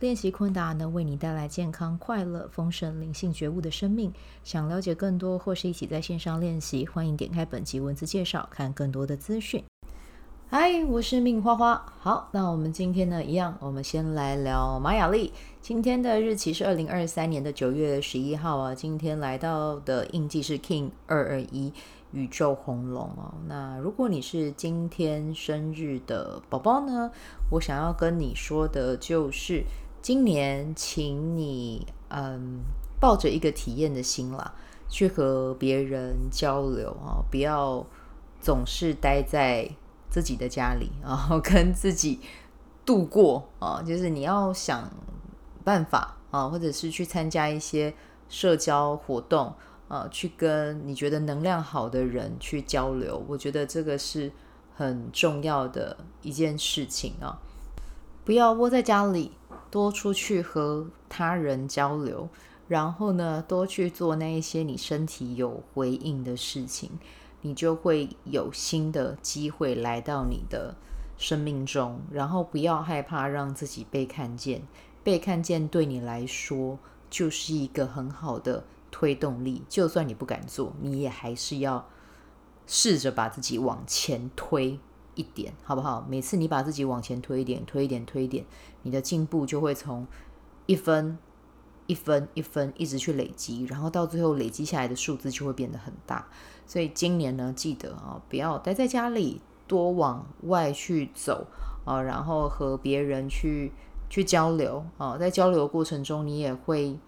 练习昆达能为你带来健康、快乐、丰盛、灵性觉悟的生命。想了解更多或是一起在线上练习，欢迎点开本集文字介绍，看更多的资讯。嗨，我是命花花。好，那我们今天呢，一样，我们先来聊马雅历。今天的日期是二零二三年的九月十一号啊。今天来到的印记是 King 二二一宇宙红龙哦。那如果你是今天生日的宝宝呢，我想要跟你说的就是。今年，请你嗯抱着一个体验的心啦，去和别人交流啊，不要总是待在自己的家里，然后跟自己度过啊。就是你要想办法啊，或者是去参加一些社交活动啊，去跟你觉得能量好的人去交流。我觉得这个是很重要的一件事情啊，不要窝在家里。多出去和他人交流，然后呢，多去做那一些你身体有回应的事情，你就会有新的机会来到你的生命中。然后不要害怕让自己被看见，被看见对你来说就是一个很好的推动力。就算你不敢做，你也还是要试着把自己往前推。一点好不好？每次你把自己往前推一点，推一点，推一点，你的进步就会从一分、一分、一分一直去累积，然后到最后累积下来的数字就会变得很大。所以今年呢，记得啊，不要待在家里，多往外去走啊，然后和别人去去交流啊，在交流的过程中，你也会。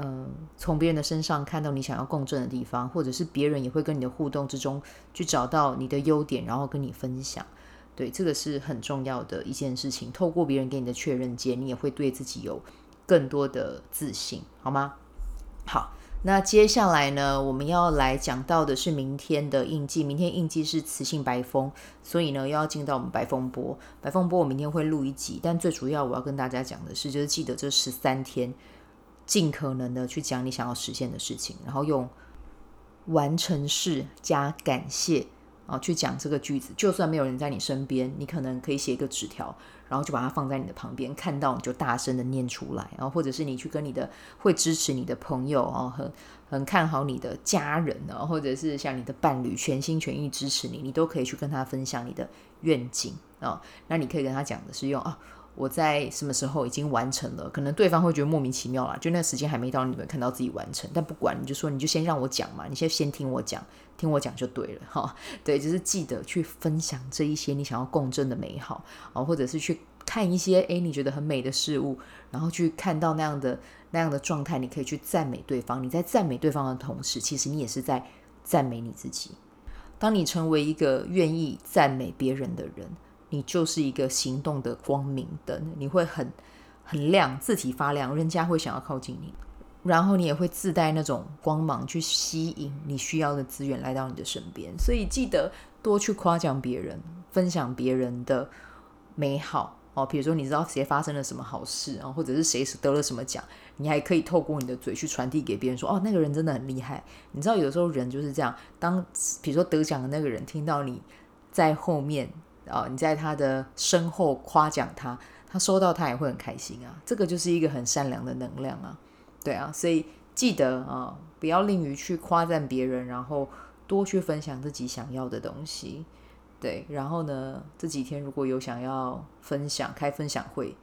嗯，从别人的身上看到你想要共振的地方，或者是别人也会跟你的互动之中去找到你的优点，然后跟你分享。对，这个是很重要的一件事情。透过别人给你的确认，你也会对自己有更多的自信，好吗？好，那接下来呢，我们要来讲到的是明天的印记。明天印记是磁性白风，所以呢，又要进到我们白风波。白风波，我明天会录一集，但最主要我要跟大家讲的是，就是记得这十三天。尽可能的去讲你想要实现的事情，然后用完成式加感谢啊去讲这个句子。就算没有人在你身边，你可能可以写一个纸条，然后就把它放在你的旁边，看到你就大声的念出来。然后或者是你去跟你的会支持你的朋友啊，很很看好你的家人啊，或者是像你的伴侣，全心全意支持你，你都可以去跟他分享你的愿景啊。那你可以跟他讲的是用啊。我在什么时候已经完成了？可能对方会觉得莫名其妙啦，就那时间还没到，你们看到自己完成。但不管，你就说，你就先让我讲嘛，你先先听我讲，听我讲就对了哈。对，就是记得去分享这一些你想要共振的美好啊，或者是去看一些诶你觉得很美的事物，然后去看到那样的那样的状态，你可以去赞美对方。你在赞美对方的同时，其实你也是在赞美你自己。当你成为一个愿意赞美别人的人。你就是一个行动的光明灯，你会很很亮，自体发亮，人家会想要靠近你，然后你也会自带那种光芒去吸引你需要的资源来到你的身边。所以记得多去夸奖别人，分享别人的美好哦。比如说你知道谁发生了什么好事啊，或者是谁得了什么奖，你还可以透过你的嘴去传递给别人说，哦，那个人真的很厉害。你知道有时候人就是这样，当比如说得奖的那个人听到你在后面。啊、哦，你在他的身后夸奖他，他收到他也会很开心啊。这个就是一个很善良的能量啊，对啊，所以记得啊、不要吝于去夸赞别人，然后多去分享自己想要的东西。对，然后呢，这几天如果有想要分享开分享会，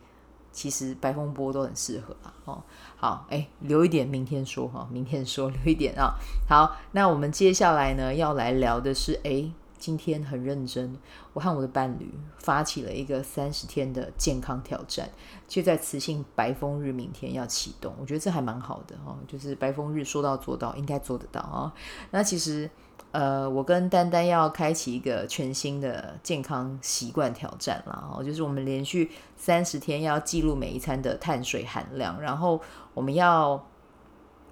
其实白风波都很适合啊。哦，好，哎，留一点明天说哈、明天说留一点啊。好，那我们接下来呢要来聊的是哎。今天很认真，我和我的伴侣发起了一个三十天的健康挑战，就在雌性白风日明天要启动。我觉得这还蛮好的哈，就是白风日说到做到，应该做得到啊。那其实呃，我跟丹丹要开启一个全新的健康习惯挑战了，就是我们连续三十天要记录每一餐的碳水含量，然后我们要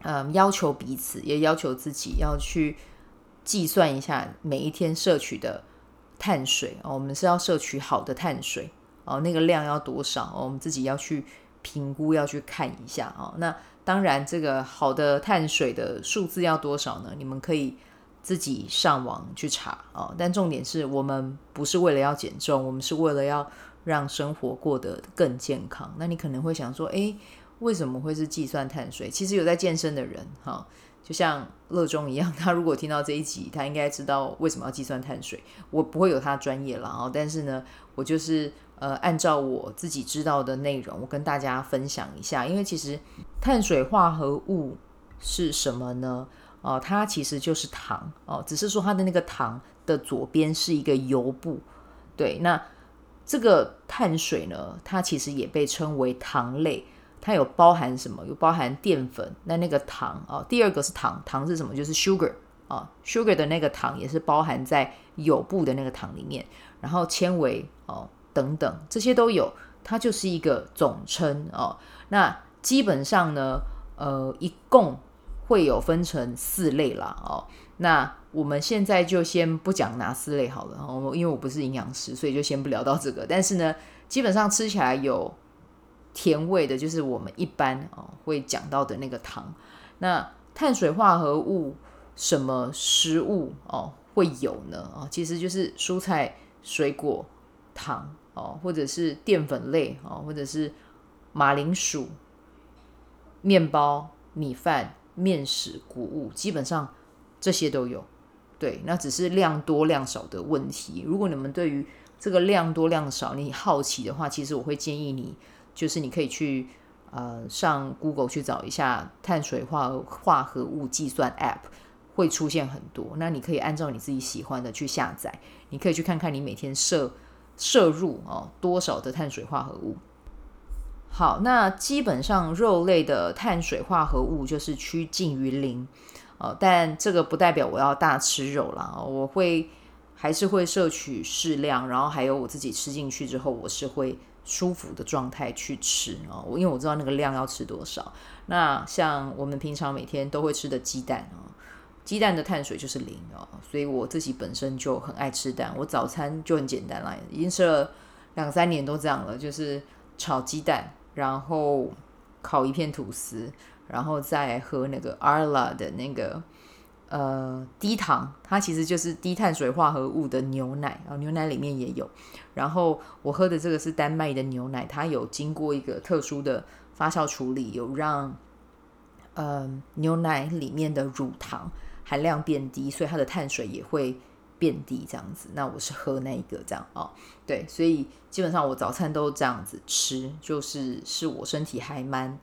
嗯要求彼此，也要求自己要去。计算一下每一天摄取的碳水哦，我们是要摄取好的碳水哦，那个量要多少，我们自己要去评估，要去看一下哦。那当然，这个好的碳水的数字要多少呢？你们可以自己上网去查哦。但重点是我们不是为了要减重，我们是为了要让生活过得更健康。那你可能会想说，诶，为什么会是计算碳水？其实有在健身的人哈。就像乐中一样，他如果听到这一集，他应该知道为什么要计算碳水。我不会有他专业了哦，但是呢，我就是呃，按照我自己知道的内容，我跟大家分享一下。因为其实碳水化合物是什么呢？哦，它其实就是糖哦，只是说它的那个糖的左边是一个油布。对，那这个碳水呢，它其实也被称为糖类。它有包含什么？有包含淀粉，那那个糖啊，第二个是糖，糖是什么？就是 sugar 啊，sugar 的那个糖也是包含在有布的那个糖里面，然后纤维哦等等这些都有，它就是一个总称哦。那基本上呢，呃，一共会有分成四类啦哦。那我们现在就先不讲哪四类好了哦，因为我不是营养师，所以就先不聊到这个。但是呢，基本上吃起来有。甜味的，就是我们一般哦会讲到的那个糖。那碳水化合物什么食物哦会有呢？哦，其实就是蔬菜、水果、糖哦，或者是淀粉类哦，或者是马铃薯、面包、米饭、面食、谷物，基本上这些都有。对，那只是量多量少的问题。如果你们对于这个量多量少你好奇的话，其实我会建议你。就是你可以去呃上 Google 去找一下碳水化合化合物计算 App，会出现很多。那你可以按照你自己喜欢的去下载，你可以去看看你每天摄摄入哦多少的碳水化合物。好，那基本上肉类的碳水化合物就是趋近于零哦，但这个不代表我要大吃肉啦，我会还是会摄取适量，然后还有我自己吃进去之后，我是会。舒服的状态去吃啊，我因为我知道那个量要吃多少。那像我们平常每天都会吃的鸡蛋啊，鸡蛋的碳水就是零哦，所以我自己本身就很爱吃蛋。我早餐就很简单啦，已经吃了两三年都这样了，就是炒鸡蛋，然后烤一片吐司，然后再喝那个 Arla 的那个。呃，低糖，它其实就是低碳水化合物的牛奶啊，牛奶里面也有。然后我喝的这个是丹麦的牛奶，它有经过一个特殊的发酵处理，有让呃牛奶里面的乳糖含量变低，所以它的碳水也会变低，这样子。那我是喝那一个这样啊，对，所以基本上我早餐都这样子吃，就是是我身体还蛮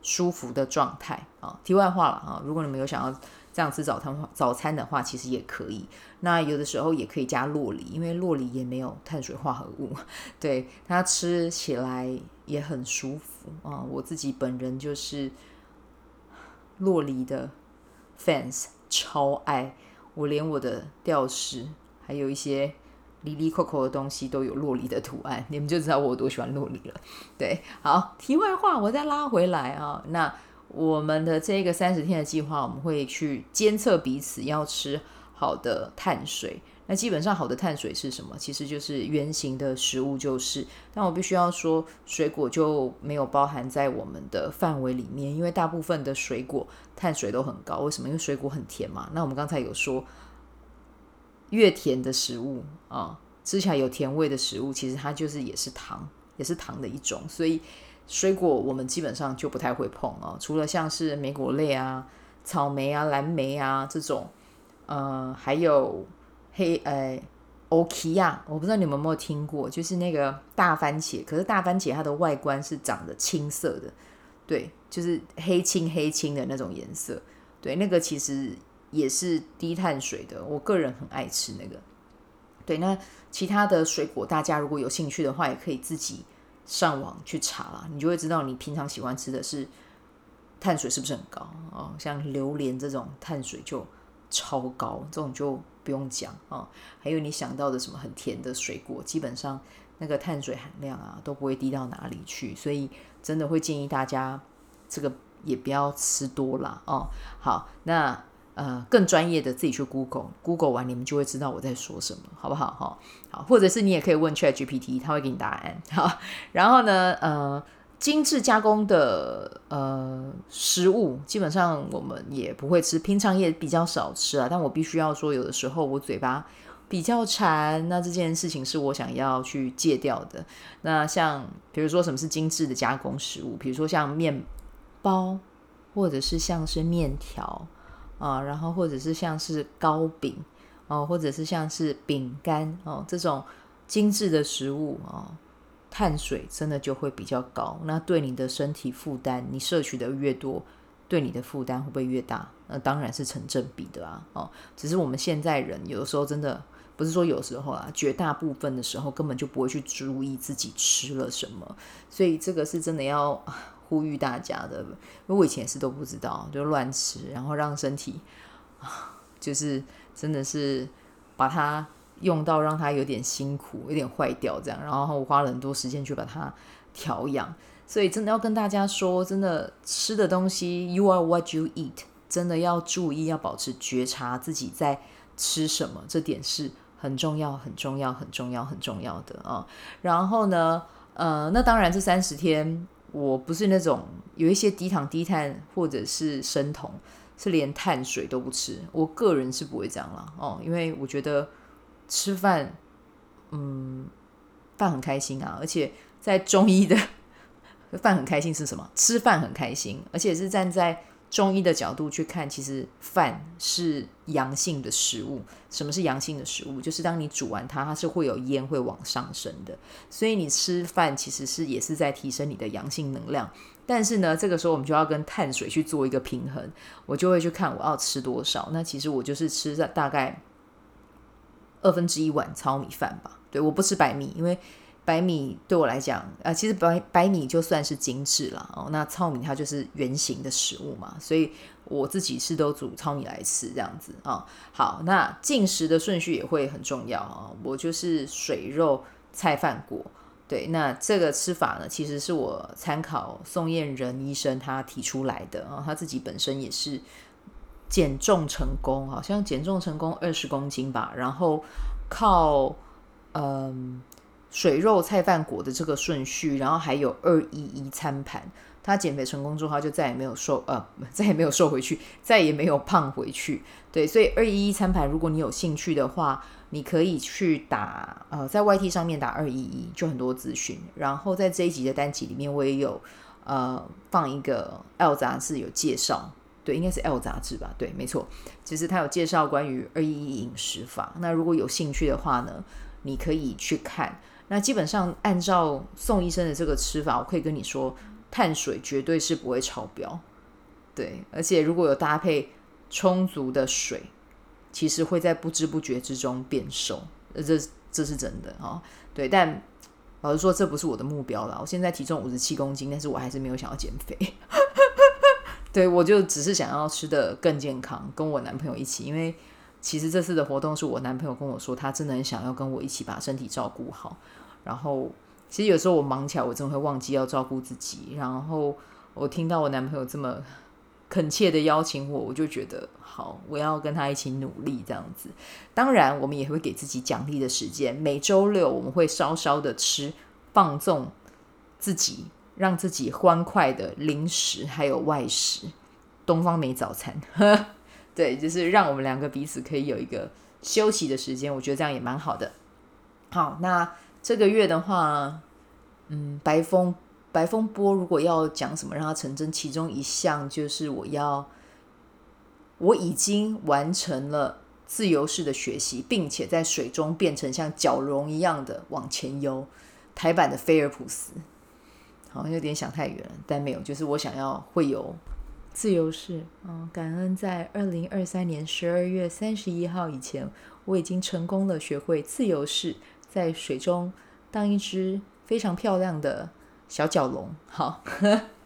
舒服的状态啊。题外话了啊，如果你们有想要。这样吃早餐早餐的话，其实也可以。那有的时候也可以加洛梨，因为洛梨也没有碳水化合物，对，它吃起来也很舒服啊。我自己本人就是洛梨的 fans，超爱。我连我的吊饰，还有一些哩哩扣扣的东西都有洛梨的图案，你们就知道我多喜欢洛梨了。对，好，题外话，我再拉回来啊，那。我们的这个三十天的计划，我们会去监测彼此要吃好的碳水。那基本上好的碳水是什么？其实就是原型的食物，就是。但我必须要说，水果就没有包含在我们的范围里面，因为大部分的水果碳水都很高。为什么？因为水果很甜嘛。那我们刚才有说，越甜的食物啊，吃起来有甜味的食物，其实它就是也是糖，也是糖的一种。所以。水果我们基本上就不太会碰啊，除了像是莓果类啊、草莓啊、蓝莓啊这种，呃，还有黑呃欧奇亚，我不知道你们有没有听过，就是那个大番茄，可是大番茄它的外观是长得青色的，对，就是黑青黑青的那种颜色，对，那个其实也是低碳水的，我个人很爱吃那个。对，那其他的水果大家如果有兴趣的话，也可以自己。上网去查啦，你就会知道你平常喜欢吃的是碳水是不是很高哦？像榴莲这种碳水就超高，这种就不用讲啊、哦。还有你想到的什么很甜的水果，基本上那个碳水含量啊都不会低到哪里去，所以真的会建议大家这个也不要吃多啦哦。好，那呃更专业的自己去 Google，Google 完你们就会知道我在说什么，好不好？哈，好，或者是你也可以问 ChatGPT，他会给你答案。好，然后呢，呃。精致加工的呃食物，基本上我们也不会吃，平常也比较少吃啊。但我必须要说，有的时候我嘴巴比较馋，那这件事情是我想要去戒掉的。那像比如说什么是精致的加工食物，比如说像面包，或者是像是面条啊，然后或者是像是糕饼哦，或者是像是饼干哦，这种精致的食物啊。碳水真的就会比较高，那对你的身体负担，你摄取的越多，对你的负担会不会越大？那当然是成正比的啊。哦，只是我们现在人有的时候真的不是说有时候啊，绝大部分的时候根本就不会去注意自己吃了什么，所以这个是真的要呼吁大家的。因为我以前是都不知道，就乱吃，然后让身体，就是真的是把它。用到让它有点辛苦，有点坏掉这样，然后我花了很多时间去把它调养，所以真的要跟大家说，真的吃的东西，you are what you eat，真的要注意，要保持觉察自己在吃什么，这点是很重要、很重要、很重要、很重要的啊。然后呢，呃，那当然这三十天我不是那种有一些低糖、低碳或者是生酮，是连碳水都不吃，我个人是不会这样了哦，因为我觉得。吃饭，嗯，饭很开心啊，而且在中医的 饭很开心是什么？吃饭很开心，而且是站在中医的角度去看，其实饭是阳性的食物。什么是阳性的食物？就是当你煮完它，它是会有烟会往上升的。所以你吃饭其实是也是在提升你的阳性能量。但是呢，这个时候我们就要跟碳水去做一个平衡，我就会去看我要吃多少。那其实我就是吃大概。二分之一碗糙米饭吧，对，我不吃白米，因为白米对我来讲，啊、呃，其实白白米就算是精致了哦，那糙米它就是圆形的食物嘛，所以我自己是都煮糙米来吃这样子啊、好，那进食的顺序也会很重要啊、我就是水肉菜饭果，对，那这个吃法呢，其实是我参考宋燕仁医生他提出来的啊、他自己本身也是。减重成功，好像减重成功二十公斤吧，然后靠嗯水肉菜饭果的这个顺序，然后还有二一一餐盘，他减肥成功之后，他就再也没有瘦，呃，再也没有瘦回去，再也没有胖回去。对，所以二一一餐盘，如果你有兴趣的话，你可以去打呃，在 YT 上面打二一一，就很多资讯。然后在这一集的单集里面，我也有呃放一个 L 杂志有介绍。对，应该是 L 杂志吧？对，没错。其实他有介绍关于二一一饮食法。那如果有兴趣的话呢，你可以去看。那基本上按照宋医生的这个吃法，我可以跟你说，碳水绝对是不会超标。对，而且如果有搭配充足的水，其实会在不知不觉之中变瘦。这这是真的啊、哦。对，但老实说，这不是我的目标了。我现在体重五十七公斤，但是我还是没有想要减肥。对，我就只是想要吃得更健康，跟我男朋友一起。因为其实这次的活动是我男朋友跟我说，他真的很想要跟我一起把身体照顾好。然后，其实有时候我忙起来，我真的会忘记要照顾自己。然后我听到我男朋友这么恳切的邀请我，我就觉得好，我要跟他一起努力这样子。当然，我们也会给自己奖励的时间。每周六我们会稍稍的吃，放纵自己。让自己欢快的零食还有外食，东方美早餐，对，就是让我们两个彼此可以有一个休息的时间，我觉得这样也蛮好的。好，那这个月的话，嗯，白风白风波如果要讲什么让它成真，其中一项就是我要我已经完成了自由式的学习，并且在水中变成像蛟龙一样的往前游，台版的菲尔普斯。好像有点想太远了，但没有，就是我想要会有自由式。嗯，感恩在二零二三年十二月三十一号以前，我已经成功了学会自由式，在水中当一只非常漂亮的小蛟龙。好，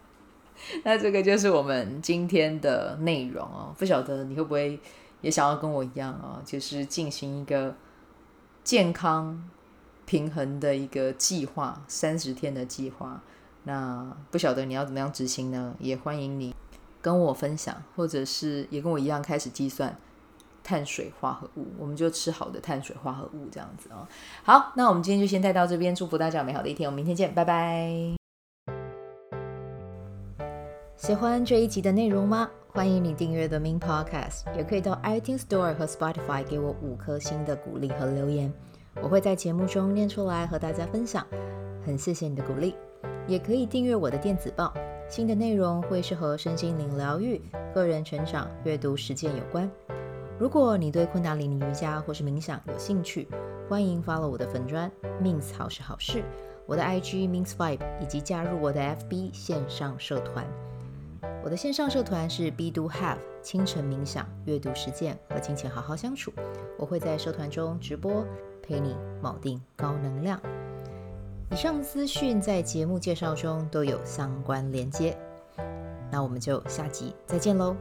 那这个就是我们今天的内容哦。不晓得你会不会也想要跟我一样啊，就是进行一个健康平衡的一个计划，三十天的计划。那不晓得你要怎么样执行呢？也欢迎你跟我分享，或者是也跟我一样开始计算碳水化合物，我们就吃好的碳水化合物这样子啊。好，那我们今天就先带到这边，祝福大家有美好的一天，我们明天见，拜拜。喜欢这一集的内容吗？欢迎你订阅 The Min Podcast，也可以到 iTunes Store 和 Spotify 给我五颗星的鼓励和留言，我会在节目中念出来和大家分享。很谢谢你的鼓励，也可以订阅我的电子报，新的内容会是和身心灵疗愈、个人成长、阅读实践有关。如果你对昆达里尼瑜伽或是冥想有兴趣，欢迎 follow 我的粉专 Min 好是好事，我的 IG means vibe，以及加入我的 FB 线上社团。我的线上社团是 B Do Have 清晨冥想、阅读实践和金钱好好相处。我会在社团中直播，陪你锚定高能量。以上资讯在节目介绍中都有相关连接。那我们就下集再见喽。